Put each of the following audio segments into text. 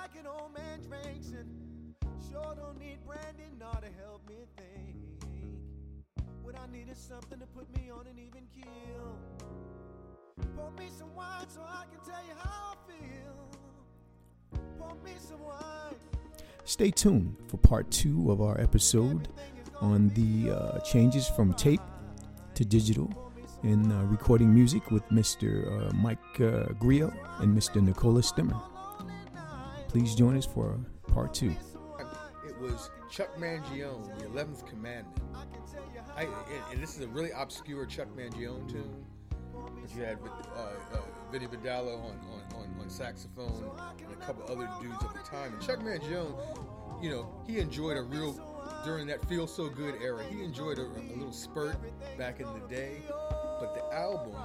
like an old man drinks and sure don't need to help me think. What I need is something to put me on an even keel. Pour me some wine so I can tell you how I feel. Pour me some wine. Stay tuned for part two of our episode on the uh, changes from tape to digital in uh, recording music with Mr. Uh, Mike uh, Griot and Mr. Nicola Stemmer. Please join us for part two. It was Chuck Mangione, The Eleventh Commandment. I, and, this is a really obscure Chuck Mangione tune. But you had uh, uh, Vinny on, on, on, on saxophone and a couple other dudes at the time. And Chuck Mangione, you know, he enjoyed a real, during that Feel So Good era, he enjoyed a, a little spurt back in the day. But the album,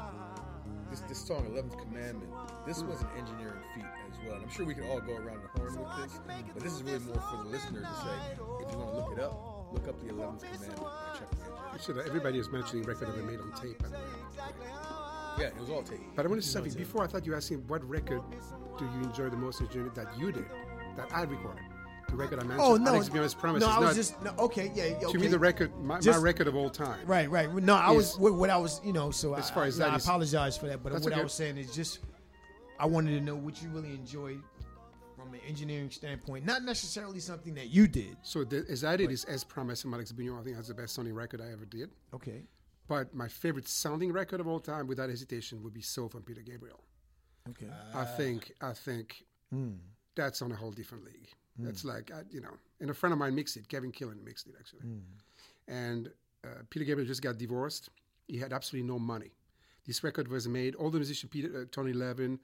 this, this song, 11th Commandment, this was an engineering feat as well. And I'm sure we can all go around the horn with this, but this is really more for the listener to say, if you want to look it up, look up the 11th Commandment by Chuck Mangione. That everybody is mentioning record ever made on tape. Yeah, it was all tape. But I want to say something. Uh, Before I thought you were asking what record do you enjoy the most that you did, that I recorded. The record I mentioned, Oh no, Alex Promises. No, I was just no, okay. Yeah, yeah, to me the record, my, my record of all time. Right, right. No, I was what, what I was, you know. So As I, far as you know, that I is- apologize for that. But what I was saying is just, I wanted to know what you really enjoyed from an engineering standpoint, not necessarily something that you did. So the, as I did is As Promised and Alex Bugnon. I think that's the best sounding record I ever did. Okay. But my favorite sounding record of all time, without hesitation, would be Soul from Peter Gabriel. Okay. I think I think Mm. that's on a whole different league. That's like I, you know, and a friend of mine mixed it. Kevin Killen mixed it actually. And uh, Peter Gabriel just got divorced. He had absolutely no money. This record was made. All the musicians, Peter, uh, Tony Levin,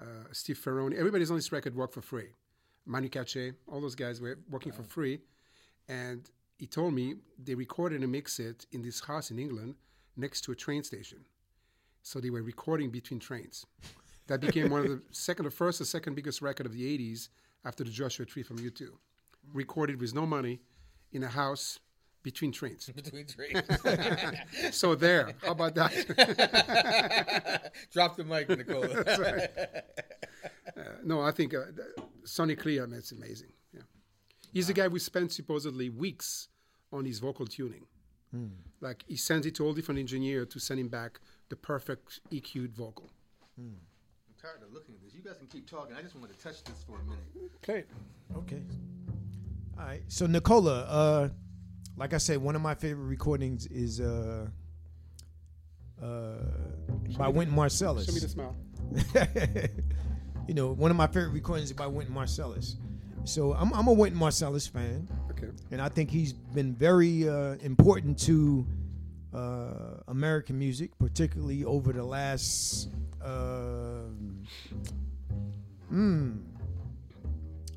uh, Steve Ferrone, everybody's on this record worked for free. Manu Katché, all those guys were working for free. And he told me they recorded and mixed it in this house in England next to a train station. So they were recording between trains. That became one of the second or first or second biggest record of the 80s after the Joshua Tree from U2. Recorded with no money in a house between trains. Between trains. So there, how about that? Drop the mic, Nicola. Uh, no, I think uh, Sonny Clear, it's amazing. Yeah. He's the guy who spent supposedly weeks on his vocal tuning. Hmm. Like he sends it to all different engineers to send him back the perfect EQ'd vocal. I'm tired of looking at this. You guys can keep talking. I just want to touch this for a minute. Okay. Okay. All right. So Nicola, uh, like I said, one of my favorite recordings is uh, uh, by Wynton Marsalis. Show me the smile. you know, one of my favorite recordings is by Wynton Marsalis. So I'm, I'm a Wynton Marsalis fan, Okay. and I think he's been very uh, important to uh, American music, particularly over the last, uh, mm,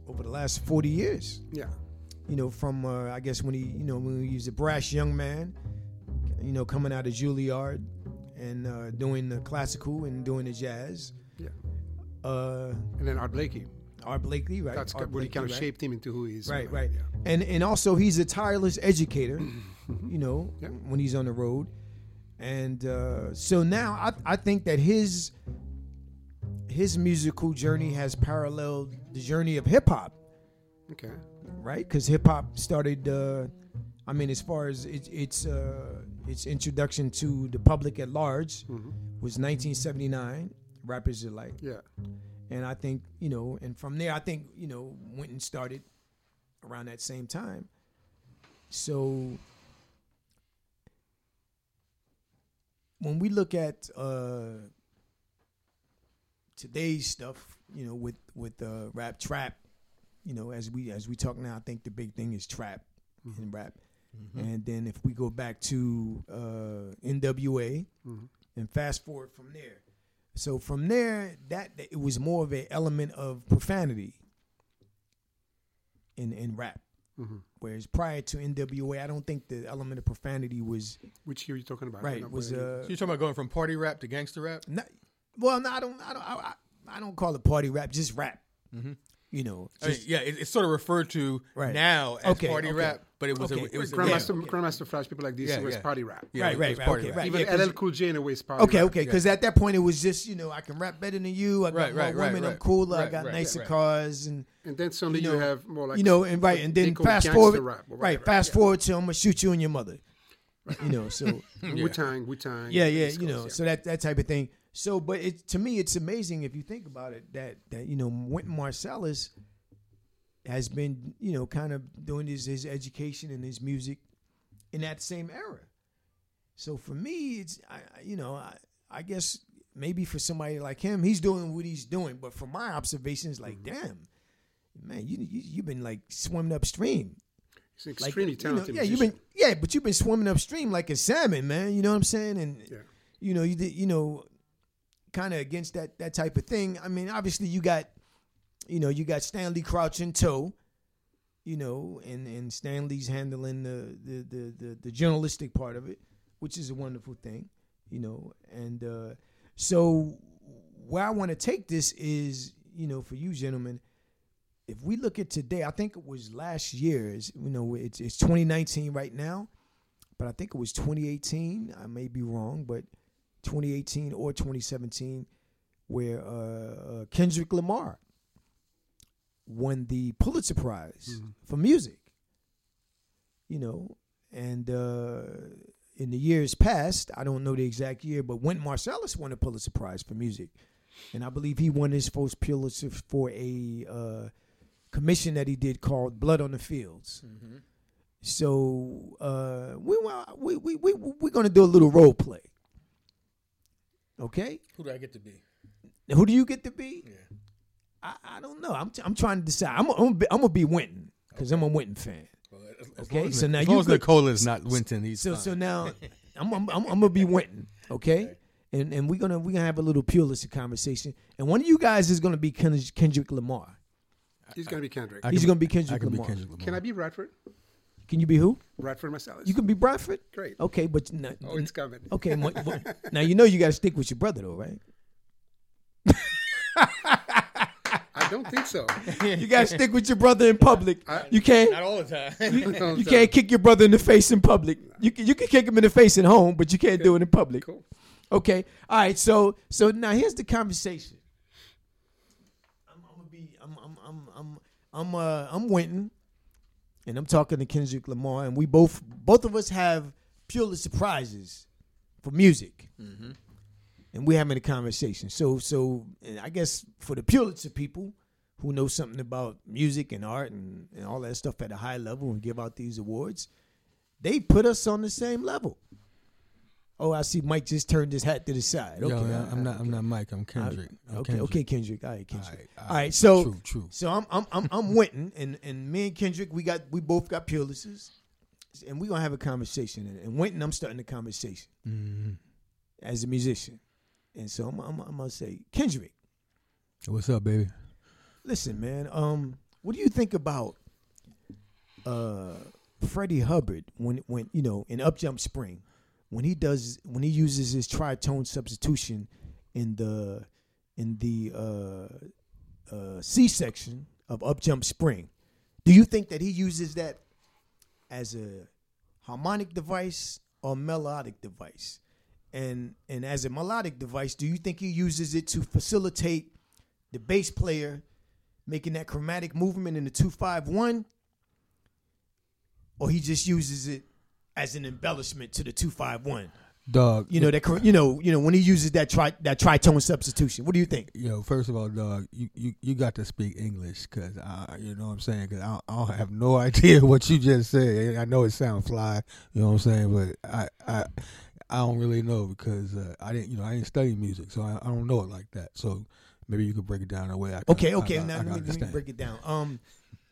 over the last 40 years. Yeah. You know, from uh, I guess when he, you know, when he was a brash young man, you know, coming out of Juilliard and uh, doing the classical and doing the jazz. Yeah. Uh, And then Art Blakey. Art Blakey, right? That's Art what he kind of right? shaped him into who he is. Right, right. Yeah. And and also he's a tireless educator, you know, Yeah. when he's on the road. And uh, so now I, I think that his his musical journey has paralleled the journey of hip hop, Okay. right? Because hip hop started. Uh, I mean, as far as it, its uh, its introduction to the public at large was 1979. Rappers Delight. Yeah. And I think, you know, and from there, I think, you know, Wynton started around that same time. So when we look at uh, today's stuff, you know, with with uh, rap trap, you know, as we as we talk now, I think the big thing is trap and rap. And then if we go back to uh, NWA and fast forward from there, so from there, that it was more of an element of profanity in in rap. Whereas prior to NWA, I don't think the element of profanity was Which year are you talking about? right. Was uh, So you're talking about going from party rap to gangster rap? not, well, no, I don't, I don't, I, I, I don't call it party rap, just rap. Mm-hmm. You know, I mean, just- yeah, it, it's sort of referred to Right. now as Okay, party okay. rap, but it was Okay. a, it was Grandmaster, yeah, Grandmaster Flash, people like this, Yeah, it was yeah. party rap. yeah, Right, right, right, party okay, rap. right. Even Yeah, 'cause- LL Cool J in a way is party Okay, rap. okay, because at that point it was just you know I can rap better than you. I got Right, more right, right, women. I'm right. cooler. I got right, nicer cars, and And then suddenly You you, know, have more like you know, and right, and then fast forward, rap right, fast forward to I'm gonna shoot you and your mother. You know, so Wu Tang, Wu Tang. yeah, yeah, you know, so that that type of thing. So, but it to me, it's amazing if you think about it that that you know Wynton Marsalis has been you know kind of doing his his education and his music in that same era. So for me, it's I, you know I I guess maybe for somebody like him, he's doing what he's doing. But from my observations, like mm-hmm. damn, man, you, you you've been like swimming upstream. He's an Like, extremely you know, talented yeah, you've been yeah, but you've been swimming upstream like a salmon, man. You know what I'm saying? And Yeah. you know, you did, you know, kind of against that that type of thing. I mean, obviously you got, you know, you got Stanley Crouch in tow, you know, and and Stanley's handling the the the the, the journalistic part of it, which is a wonderful thing, you know. And uh, so where I want to take this is, you know, for you gentlemen, if we look at today, I think it was last year. Is you know, it's it's 2019 right now, but I think it was 2018. I may be wrong, but 2018 or 2017, where uh, uh, Kendrick Lamar won the Pulitzer Prize for music. You know, and uh, in the years past, I don't know the exact year, but when Marsalis won a Pulitzer Prize for music, and I believe he won his first Pulitzer for a uh, commission that he did called Blood on the Fields. So uh, we we we we we're gonna do a little role play. Okay, Who do I get to be? who do you get to be? Yeah. I, I don't know. I'm t- I'm trying to decide. I'm I'm gonna be, I'm gonna be Wynton because I'm a Wynton fan. Well, as, as Okay, as, so now as you long as could- Nicola is not Wynton, he's So fine. so now I'm I'm, I'm, I'm gonna be Wynton. Okay. And, and we're gonna we're gonna have a little Pulitzer conversation, and one of you guys is gonna be Ken- Kendrick Lamar. He's gonna be Kendrick. I He's gonna be I Kendrick can be Kendrick Lamar. Can I be Radford? Can you be who? Bradford Marsalis. You can be Bradford. Great. Okay, but no, Oh, it's coming. okay. mo- mo- now you know you got to stick with your brother though, right? I don't think so. You got to stick with your brother in public. I- you can't. Not all the time. You can't kick your brother in the face in public. You can, you can kick him in the face at home, but you can't do it in public. Cool. Okay. All right. So so now here's the conversation. I'm, I'm gonna be I'm I'm I'm I'm I'm uh I'm Wynton, and I'm talking to Kendrick Lamar, and we both both of us have Pulitzer prizes for music, mm-hmm. and we're having a conversation. So so and I guess for the Pulitzer people who know something about music and art and, and all that stuff at a high level and give out these awards, they put us on the same level. Oh, I see. Mike just turned his hat to the side. Okay, Yo, I'm not. I'm not Mike. I'm Kendrick. I'm okay, Kendrick. okay, Kendrick. All right, Kendrick. All right, All all right, right. so True, true. so I'm I'm I'm I'm Wynton, and and me and Kendrick, we got we both got Pulitzers, and we are gonna have a conversation. And, and Wynton, I'm starting the conversation Mm-hmm. as a musician, and so I'm I'm, I'm gonna say Kendrick. What's up, baby? Listen, man. Um, what do you think about uh Freddie Hubbard when when you know in Up Jump Spring when he does when he uses his tritone substitution in the in the uh, uh, C section of Up Jump Spring? Do you think that he uses that as a harmonic device or melodic device? And and as a melodic device, do you think he uses it to facilitate the bass player making that chromatic movement in the 251 or he just uses it as an embellishment to the 251 Dog. you know that you know you know when he uses that tri that tritone substitution what do you think Yo, first of all, dog, you, you, you got to speak English because I, you know what I'm saying? Because I, I have no idea what you just said. I know it sounds fly, you know what I'm saying, but I I, I don't really know because uh, I didn't, you know, I didn't study music, so I, I don't know it like that. So maybe you could break it down in a way I can, okay okay I, now let, me, let me break it down um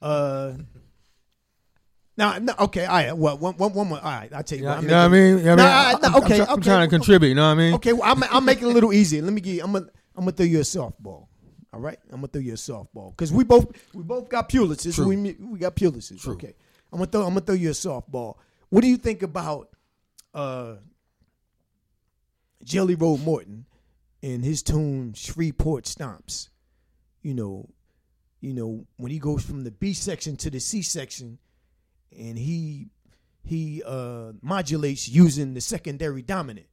uh now no, okay all right well one, one, one more all right i'll tell you You what, you know what I mean? I mean, Nah, I, nah, I'm, okay, I'm, try- I'm okay. trying to contribute. You know what I mean? Okay, well, I'm I'm making it a little easier. Let me give. I'm gonna I'm gonna throw you a softball. All right, I'm gonna throw you a softball because we both we both got Pulitzers. True. We we got Pulitzers. True. Okay, I'm gonna throw I'm gonna throw you a softball. What do you think about uh Jelly Roll Morton and his tune Shreveport Stomps? You know, you know, when he goes from the B section to the C section, and he he uh, modulates using the secondary dominant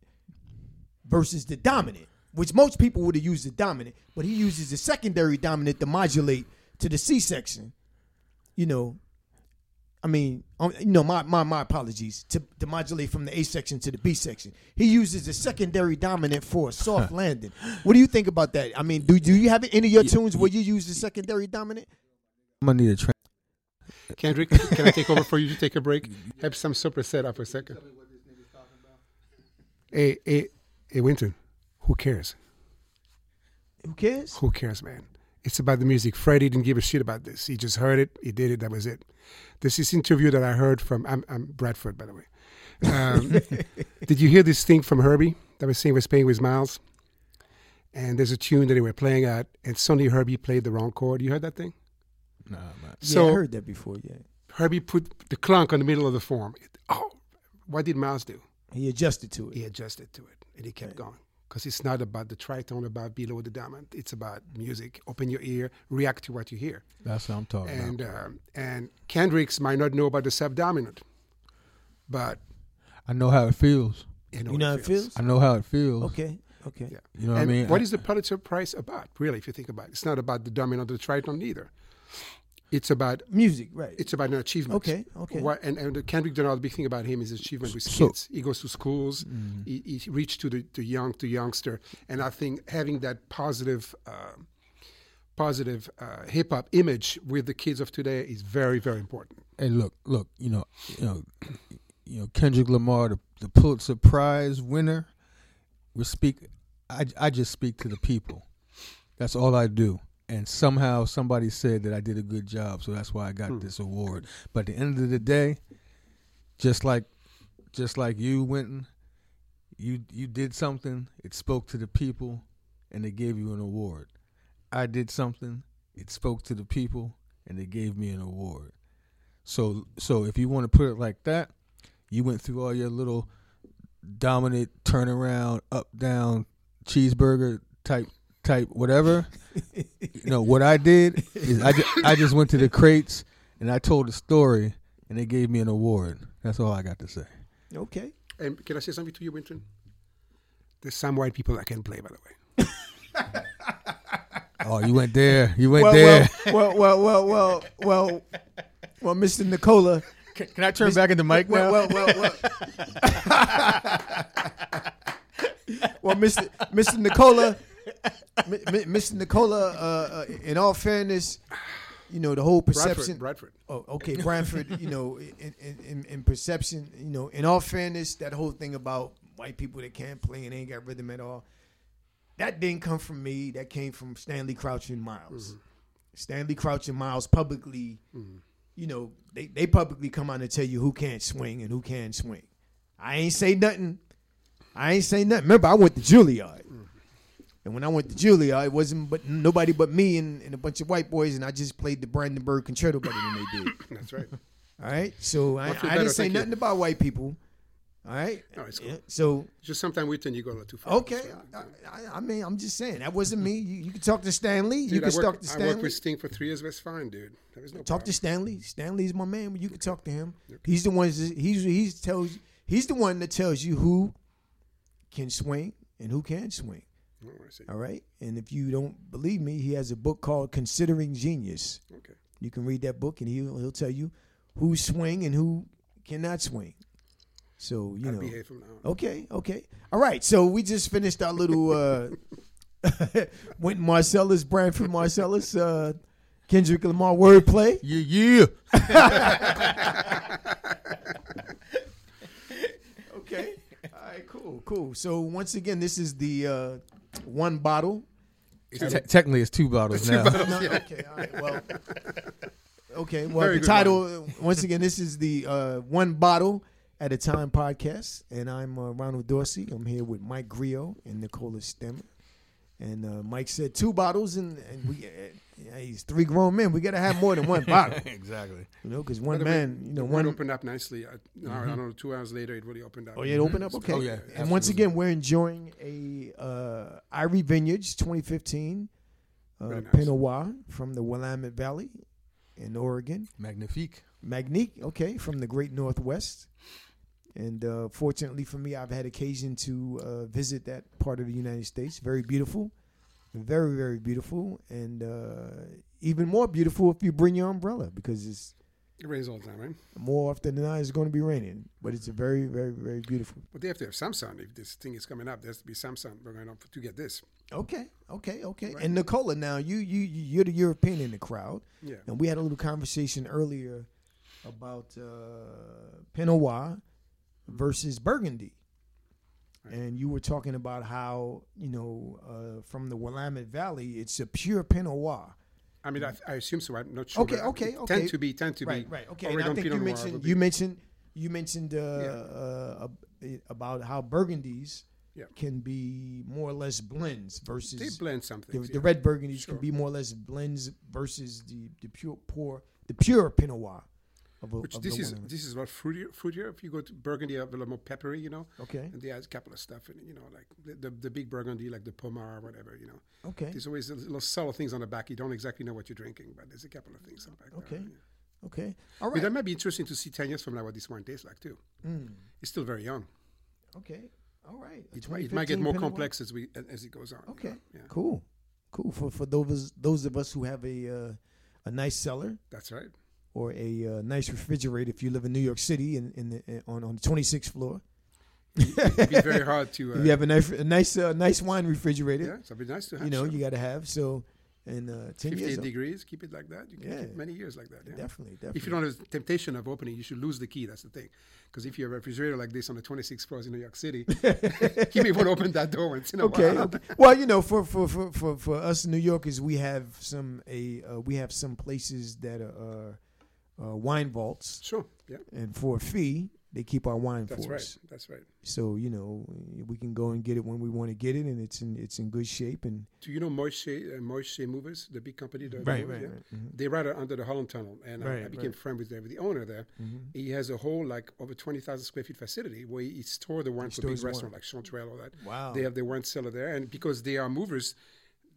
versus the dominant, which most people would have used the dominant, but he uses the secondary dominant to modulate to the C section. You know, I mean, um, you know, my, my my apologies to, to modulate from the A section to the B section. He uses the secondary dominant for a soft landing. What do you think about that? I mean, do do you have any of your tunes where you use the secondary dominant? I'm gonna need a. Kendrick, can I take over for you to take a break? Have some super set up for a second. Hey, hey, hey, Wynton, who cares? Who cares? Who cares, man? It's about the music. Freddie didn't give a shit about this. He just heard it. He did it. That was it. This is interview that I heard from. I'm, I'm Bradford, by the way. Um, did you hear this thing from Herbie that was saying was playing with Miles? And there's a tune that they were playing at, and suddenly Herbie played the wrong chord. You heard that thing? Nah, man. yeah, I heard that before. Yeah, Herbie put the clunk on the middle of the form. It- oh, what did Miles do? he adjusted to it. He adjusted to it, and he kept going. Because it's not about the tritone, about below the dominant. It's about music. Open your ear, react to what you hear. That's what I'm talking And about. um, and Kendricks might not know about the subdominant, but I know how it feels. you know, You know how it feels? I know how it feels. Okay, okay. Yeah. You know what I mean? What I- is the Pulitzer Prize about, really? If you think about it, it's not about the dominant or the tritone either. It's about Music, right? it's about an achievement. Okay, okay. What, and and Kendrick Lamar, the big thing about him is achievement with So- kids. He goes to schools. Mm-hmm. He, he reached to the, the young, to youngster, and I think having that positive, uh, positive uh, hip hop image with the kids of today is very, very important. Hey, look, look. You know, you know, you know. Kendrick Lamar, the, the Pulitzer Prize winner. We speak. I I just speak to the people. That's all I do. And somehow somebody said that I did a good job, so that's why I got hmm. this award. But at the end of the day, just like, just like you, Wynton, you you did something. It spoke to the people, and they gave you an award. I did something. It spoke to the people, and they gave me an award. So so if you want to put it like that, you went through all your little dominant turnaround, up down cheeseburger type type whatever. you know what I did is I just, I just went to the crates and I told a story and they gave me an award. That's all I got to say. Okay. And can I say something to you, Wynton? There's some white people that can play, by the way. Oh, you went there. You went Well, there. well, well, well, well, well, well, well, Mr. Nicola. Can, can I turn back into Mike now? Well, well, well, well. well, Mr. Mr. Nicola, Mr. Nicola. Uh, uh, in all fairness, you know the whole perception. Bradford. Bradford. Oh, okay, Branford. You know, in, in, in, in perception, you know, in all fairness, that whole thing about white people that can't play and ain't got rhythm at all, that didn't come from me. That came from Stanley Crouch and Miles. Stanley Crouch and Miles publicly, you know, they, they publicly come out and tell you who can't swing and who can swing. I ain't say nothing. I ain't say nothing. Remember, I went to Juilliard. And when I went to Juilliard, it wasn't but nobody but me and, and a bunch of white boys, and I just played the Brandenburg Concerto better than they did. That's right. All right, so I, I better, didn't say thank you. nothing about white people. All right, No, it's cool. Yeah, so Just sometimes we Wynton, you go a little too far. okay, I, I, I mean, I'm just saying that wasn't me. You, you can talk to Stanley. you can I, talk to I Stanley. worked with Sting for three years. That's fine, dude. There was no Talk problem. to Stanley. Stanley's my man. You can talk to him. He's the one. He's he's tells. He's the one that tells you who can swing and who can't swing. I see. All right. And if you don't believe me, he has a book called Considering Genius. Okay. You can read that book, and he'll he'll tell you who swing and who cannot swing. So you I'll know. behave from now on. Okay, okay. All right. So we just finished our little uh Wynton Marsalis, Branford Marsalis, uh Kendrick Lamar wordplay. Yeah, yeah. Okay. All right, cool, cool. So once again, this is the uh one bottle. Te- technically, it's two bottles now. No, okay, all right. Well Okay, well Very the good title once again, this is the uh one bottle at a time podcast, and I'm uh, Ronald Dorsey. I'm here with Mike Griot and Nicola Stemmer. And uh, Mike said two bottles, and, and we, uh, yeah, he's three grown men. We got to have more than one bottle, exactly. you know, because one By the way, man, you know, one. opened up nicely. I, no, I don't know. Two hours later, it really opened up. Oh yeah, it opened up. Okay. Oh, yeah, And once again, we're enjoying a uh, Eyrie Vineyards 2015 uh, nice. Pinot Noir from the Willamette Valley in Oregon. Magnifique. Magnique, okay, from the Great Northwest. And uh, fortunately for me, I've had occasion to uh, visit that part of the United States. Very beautiful, very very beautiful, and uh, even more beautiful if you bring your umbrella because it's It rains all the time, right? more often than not it's going to be raining. But it's very very very beautiful. But they have to have Samsung. If this thing is coming up, there has to be Samsung. We're going to get this. Okay, okay, okay. Right. And Nicola, now you you you- you're the European in the crowd, Yeah. and we had a little conversation earlier about uh, Pinot Noir versus Burgundy, Right. and you were talking about how you know uh, from the Willamette Valley, it's a pure Pinot Noir. I mean, I, I assume so. I'm not sure. Okay, okay, okay. Tend to be, tend to right, be. right. Okay, and I think Pinot you mentioned you mentioned you mentioned uh, uh, uh, about how Burgundies Yeah. can be more or less blends versus They blend some the, things. the red burgundies Sure. can be more or less blends versus the the pure poor the pure Pinot Noir. Of Which of this is Willamette. this is a lot fruitier. Fruitier. If you go to Burgundy, a little more peppery, you know. okay And they add a couple of stuff in it, you know, like the, the, the big Burgundy, like the Pommard or whatever, you know. okay There's always a little subtle things on the back. You don't exactly know what you're drinking, but there's a couple of things on the back. there, Okay. yeah. okay All right. But that might be interesting to see 10 years from now what this wine tastes like, too. Mm, It's still very young. okay all right It, might- it might get more complex as we as it goes on. you Okay. know, Yeah, cool cool for for those those of us who have a uh, a nice cellar that's right. Or a uh, nice refrigerator if you live in New York City in, in the, in, on on the 26th floor. It'd be very hard to. Uh, you have a nice a nice uh, nice wine refrigerator, yeah, so it'd be nice to have. you know you got to have so and uh, 10 years 58 degrees, keep it like that. You can Yeah. keep many years like that. Yeah. definitely definitely If you don't have the temptation of opening, you should lose the key. That's the thing. Because if you have a refrigerator like this on the 26th floor in New York City, you may want to open that door once in a okay, while. okay. Well, you know, for, for, for, for, for us New Yorkers, we have some a uh, we have some places that are uh, wine vaults, Sure. Yeah. and for a fee, they keep our wine That's for right. us. That's right. So you know, we can go and get it when we want to get it, and it's in it's in good shape. And Do you know Moishe, uh, Moishe Movers, the big company? Right, right, yeah? right. Mhm. They right under the Holland Tunnel, and I- I, became right. friend with the, with the owner there. Mhm. He has a whole like over twenty thousand square feet facility where he store the wine He for big stores restaurants like Chanterelle or that. Wow. They have their wine cellar there, and because they are movers,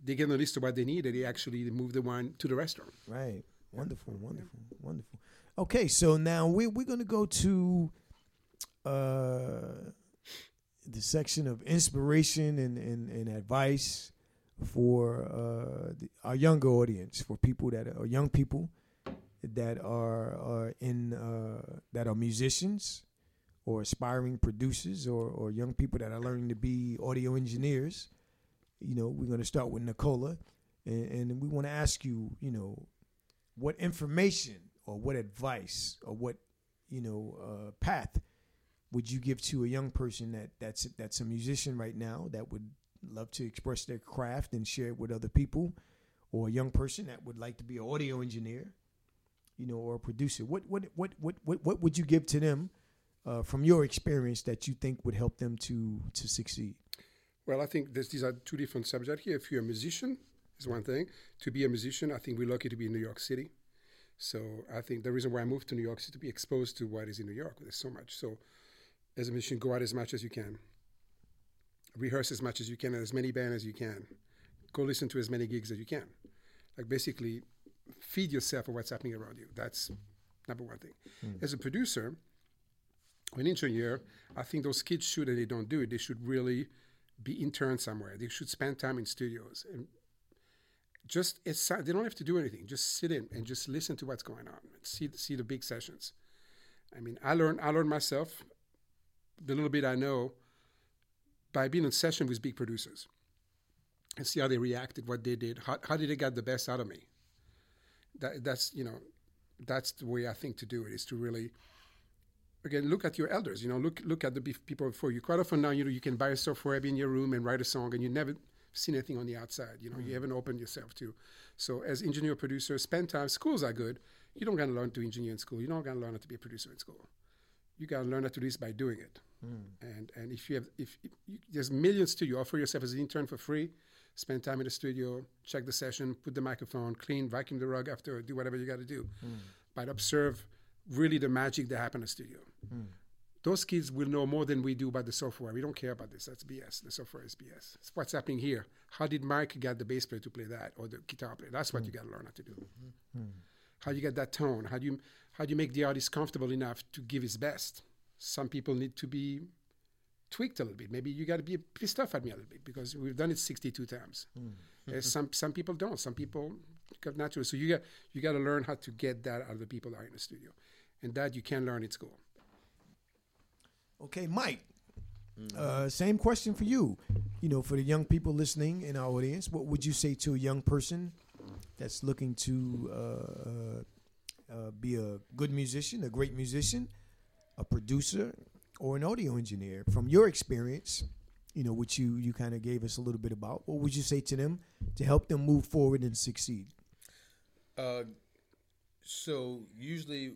they get a list of what they need, and they actually move the wine to the restaurant. Right. Wonderful, wonderful, wonderful. Okay, so now we we're gonna go to uh the section of inspiration and, and, and advice for uh the, our younger audience, for people that are young people that are are in uh that are musicians or aspiring producers or, or young people that are learning to be audio engineers. You know, we're gonna start with Nicola and, and we want to ask you, you know, what information or what advice or what you know uh, path would you give to a young person that that's that's a musician right now that would love to express their craft and share it with other people, or a young person that would like to be an audio engineer, you know, or a producer? What what what what what, what would you give to them uh, from your experience that you think would help them to to succeed? Well, I think this, these are two different subjects here. If you're a musician, is one thing. To be a musician, I think we're lucky to be in New York City. So I think the reason why I moved to New York is to be exposed to what is in New York. There's so much. So as a musician, go out as much as you can. Rehearse as much as you can as many bands as you can. Go listen to as many gigs as you can. Like basically, feed yourself of what's happening around you. That's number one thing. Hmm. As a producer, an engineer, I think those kids should, and they don't do it, they should really be interns somewhere. They should spend time in studios and just it's they don't have to do anything. Just sit in and just listen to what's going on. See see the big sessions. I mean, I learned I learned myself the little bit I know by being in session with big producers and see how they reacted, what they did, how, how did they get the best out of me. That that's you know that's the way I think to do it is to really again look at your elders. You know, look look at the people before you. Quite often now, you know, you can buy a software, be in your room, and write a song, and you never seen anything on the outside. You know, you mm. haven't opened yourself to. So as engineer producer, spend time. Schools are good. You don't got to learn to engineer in school. You don't got to learn how to be a producer in school. You got to learn how to do this by doing it. Mm. And and if you have if, if you, there's millions to you, offer yourself as an intern for free. Spend time in the studio, check the session, put the microphone, clean, vacuum the rug after, do whatever you got to do. Mm. But observe really the magic that happens in the studio those kids will know more than we do about the software. We don't care about this. That's BS. The software is BS. It's what's happening here. How did Mike get the bass player to play that or the guitar player? That's what you got to learn how to do. How do you get that tone? How do you how do you make the artist comfortable enough to give his best? Some people need to be tweaked a little bit. Maybe you got to be pissed off at me a little bit because we've done it 62 times. Uh, some some people don't. Some people got natural. So you got you got to learn how to get that out of the people that are in the studio, and that you can learn at school. Okay, Mike. Uh, same question for you. You know, for the young people listening in our audience, what would you say to a young person that's looking to uh, uh, uh, be a good musician, a great musician, a producer, or an audio engineer? From your experience, you know, which you you kind of gave us a little bit about, what would you say to them to help them move forward and succeed? Uh, so usually,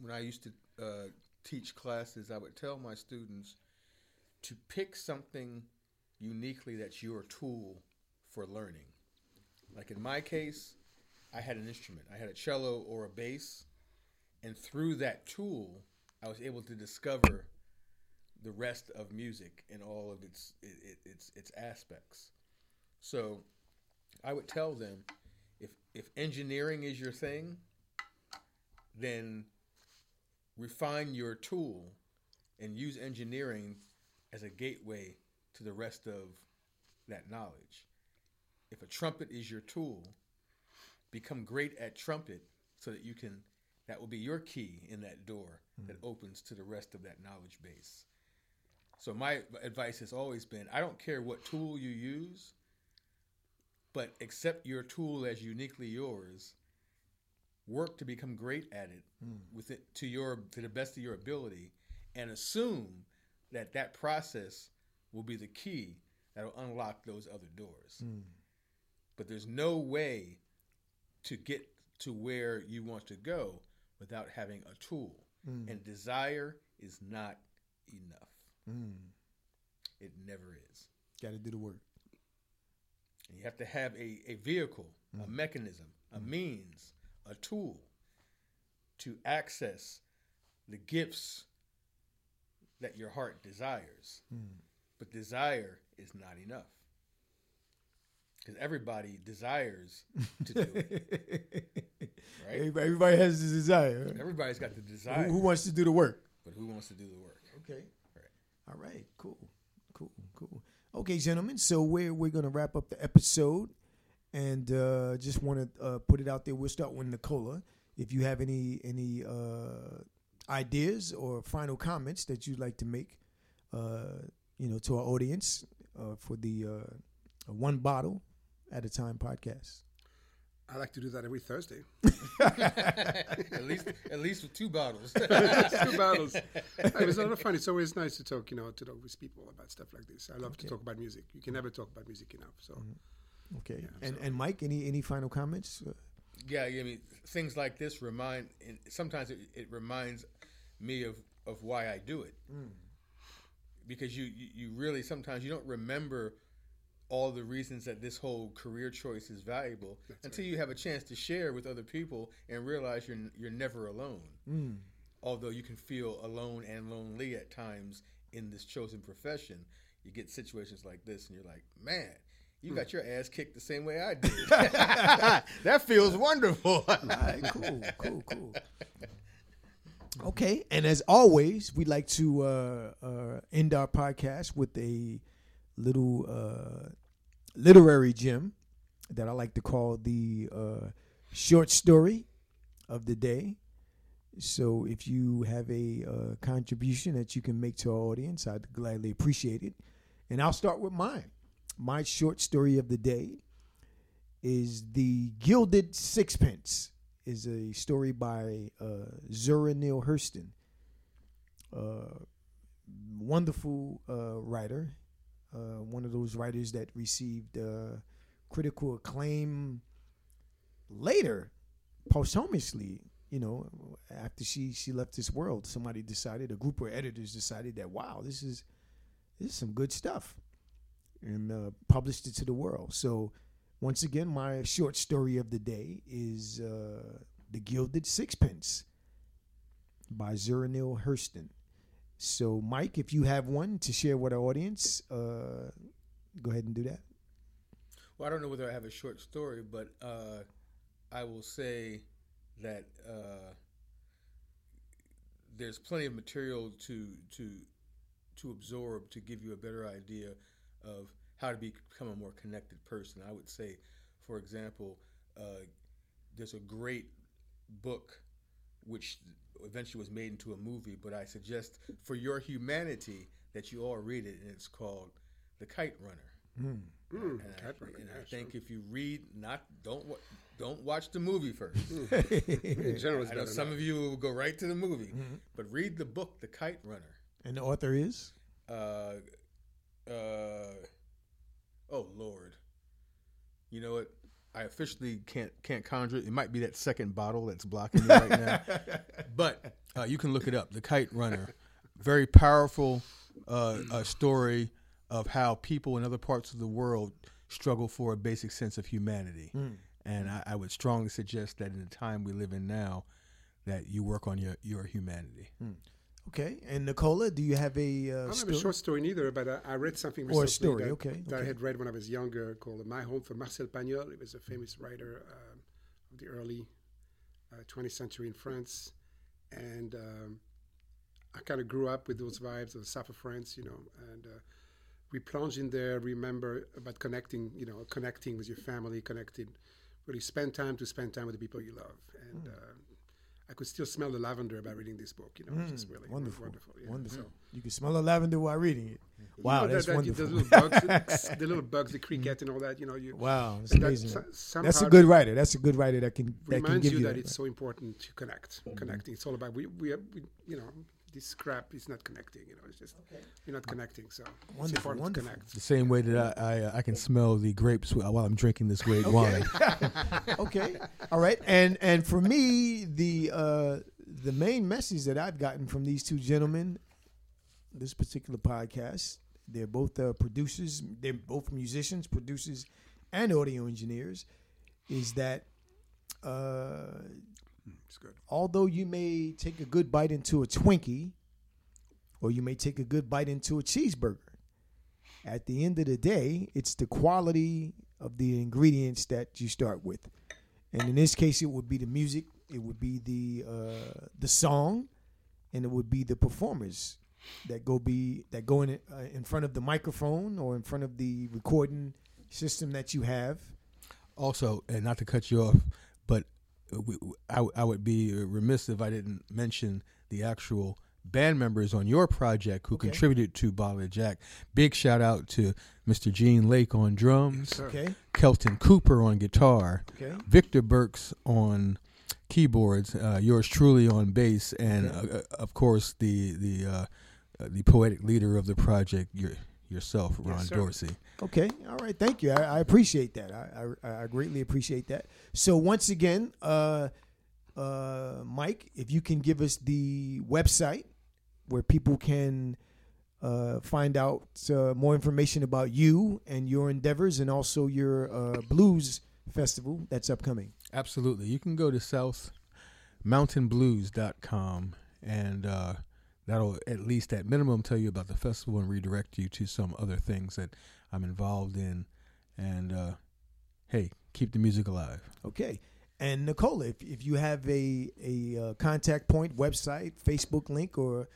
when I used to uh, teach classes, I would tell my students to pick something uniquely that's your tool for learning. Like in my case, I had an instrument. I had a cello or a bass, and through that tool, I was able to discover the rest of music in all of its it, it, its its aspects. So, I would tell them if if engineering is your thing, then refine your tool and use engineering as a gateway to the rest of that knowledge. If a trumpet is your tool, become great at trumpet so that you can that will be your key in that door that hmm. opens to the rest of that knowledge base. So my advice has always been I don't care what tool you use, but accept your tool as uniquely yours. Work to become great at it hmm. with it to your to the best of your ability, and assume that that process will be the key that will unlock those other doors. Hmm. But there's no way to get to where you want to go without having a tool, hmm. and desire is not enough. It never is. Got to do the work. And you have to have a, a vehicle, a mechanism, a means, a tool to access the gifts that your heart desires. Hmm. But desire is not enough. Because everybody desires to do it. Right? Everybody, everybody has the desire. Everybody's got the desire, who wants to do the work? but who wants to do the work? Okay. All right. Cool. Cool. Cool. Okay, gentlemen. So we're we're gonna wrap up the episode, and uh, just want to uh, put it out there. We'll start with Nicola. If you have any any uh, ideas or final comments that you'd like to make, uh, you know, to our audience uh, for the uh, one bottle at a time podcast. I like to do that every Thursday. at least, at least with two bottles. Two bottles. Hey, it's a lot of fun. It's always nice to talk, you know, to talk with people about stuff like this. I love to talk about music. You can never talk about music enough. So Okay. Yeah, and so- and Mike, any any final comments? Uh, yeah, I mean, things like this remind. Sometimes it, it reminds me of of why I do it. Because you, you you really sometimes you don't remember all the reasons that this whole career choice is valuable until you have a chance to share with other people and realize you're you're never alone. Although you can feel alone and lonely at times in this chosen profession, you get situations like this and you're like, man. You got your ass kicked the same way I did. that feels wonderful. All right, cool, cool, cool. Okay, and as always, we like to uh, uh, end our podcast with a little uh, literary gem that I like to call the uh, short story of the day. So, if you have a uh, contribution that you can make to our audience, I'd gladly appreciate it. And I'll start with mine. My short story of the day is the Gilded Sixpence. is a story by uh, Zora Neale Hurston, uh, wonderful uh, writer, uh, one of those writers that received uh, critical acclaim later, posthumously. You know, after she she left this world, somebody decided, a group of editors decided that wow, this is this is some good stuff, and uh, published it to the world. So once again, my short story of the day is uh, The Gilded Sixpence by Zora Neale Hurston. So, Mike, if you have one to share with our audience, uh, go ahead and do that. Well, I don't know whether I have a short story, but uh, I will say that uh, there's plenty of material to to to absorb to give you a better idea of how to become a more connected person. I would say, for example, uh, there's a great book which eventually was made into a movie, but I suggest for your humanity that you all read it, and it's called The Kite Runner. Mm, And, I, and I think if you read, not don't wa- don't watch the movie first. In general, I know some not. of you will go right to the movie, but read the book, The Kite Runner. And the author is? Uh, uh, oh Lord, you know what? I officially can't can't conjure it. It might be that second bottle that's blocking me right now, but uh, you can look it up. The Kite Runner, very powerful uh, story of how people in other parts of the world struggle for a basic sense of humanity. And I, I would strongly suggest that in the time we live in now, that you work on your your humanity. Okay. And Nicola, do you have a uh, I don't have a short story neither, but I, I read something Or a recently story, that, okay, that I had read when I was younger called My Home for Marcel Pagnol. He was a famous writer um of the early uh, 20th century in France. And um, I kind of grew up with those vibes of the south of France, you know, and uh, we plunged in there, remember about connecting, you know, connecting with your family, connected, really spend time to spend time with the people you love. And Hmm. uh, I could still smell the lavender by reading this book, you know, which is mm, really wonderful. wonderful. yeah. Wonderful. So- You can smell the lavender while reading it. Wow, you know, that's that, that, wonderful. The little bugs, the little bugs, the cricket, and all that. You know, you. wow, that's amazing. somehow That's a good writer. That's a good writer that can that can Reminds give you that that. it's so important to connect. Connecting. It's all about we, we, we you know this crap is not connecting. You know, it's just you're not connecting. So it's Wonderful, important wonderful. to connect. The same way that I I, uh, I can smell the grapes while I'm drinking this great wine. okay. All right. And and for me, the uh the main message that I've gotten from these two gentlemen, this particular podcast, they're both uh, producers. They're both musicians, producers, and audio engineers. Is that uh, It's good. although you may take a good bite into a Twinkie, or you may take a good bite into a cheeseburger, at the end of the day, it's the quality of the ingredients that you start with. And in this case, it would be the music, it would be the uh, the song, and it would be the performers that go be that go in uh, in front of the microphone or in front of the recording system that you have. Also, and not to cut you off, but we, I, I would be remiss if I didn't mention the actual band members on your project who Okay. contributed to Bottle of Jack. Big shout out to Mr. Gene Lake on drums. Okay, Kelton Cooper on guitar, okay, Victor Burks on keyboards, uh, yours truly on bass, and uh, uh, of course the the uh, uh, the poetic leader of the project, your, yourself, Ron sir. Dorsey. okay. All right, thank you. I, I appreciate that. I, I I greatly appreciate that. So once again, uh, uh, Mike, if you can give us the website where people can uh, find out uh, more information about you and your endeavors, and also your uh, blues festival that's upcoming. Absolutely. You can go to southmountainblues.com and uh, that'll at least at minimum tell you about the festival and redirect you to some other things that I'm involved in. And uh, hey, keep the music alive. Okay. And Nicola, if, if you have a a uh, contact point, website, Facebook link, or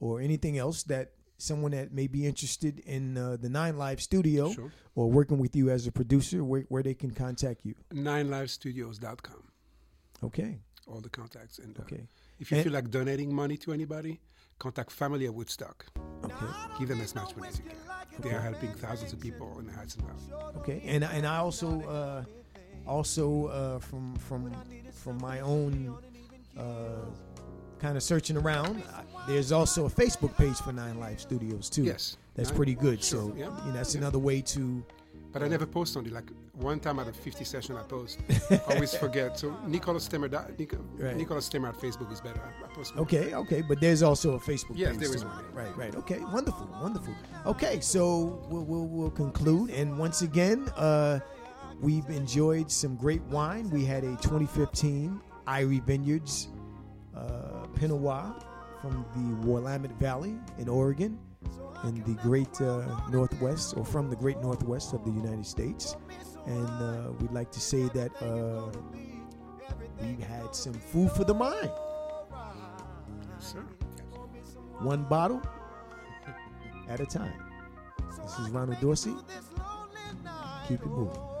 or anything else that someone that may be interested in uh, the Nine Live Studio Sure. or working with you as a producer, where, where they can contact you. NineLiveStudios.com. Okay. All the contacts. And uh, Okay. if you And- feel like donating money to anybody, contact Family of Woodstock. Okay. Give them as much money as you can. They are helping thousands of people in the Hudson Valley. Okay. And and I also uh, also uh, from from from my own uh, kind of searching around, uh, there's also a Facebook page for Nine Lives Studios too. Yes. That's Nine- pretty good. sure, So yeah. you know, that's another way to But I never post on it. Like one time out of 50 sessions I post, always forget. So Nicolas Stemmer, dot- Nic- Right. Nicolas Stemmer at Facebook is better. I, I post more. Okay, okay, but there's also a Facebook Yes, page. there is one. Right, right. Okay, wonderful, wonderful. Okay, so we'll we'll, we'll conclude, and once again, uh, we've enjoyed some great wine. We had a 2015 Eyrie Vineyards uh, Pinot Noir from the Willamette Valley in Oregon, in the great uh, Northwest, or from the great Northwest of the United States. And uh, we'd like to say that uh, we've had some food for the mind. One bottle at a time. This is Ronald Dorsey. Keep it moving.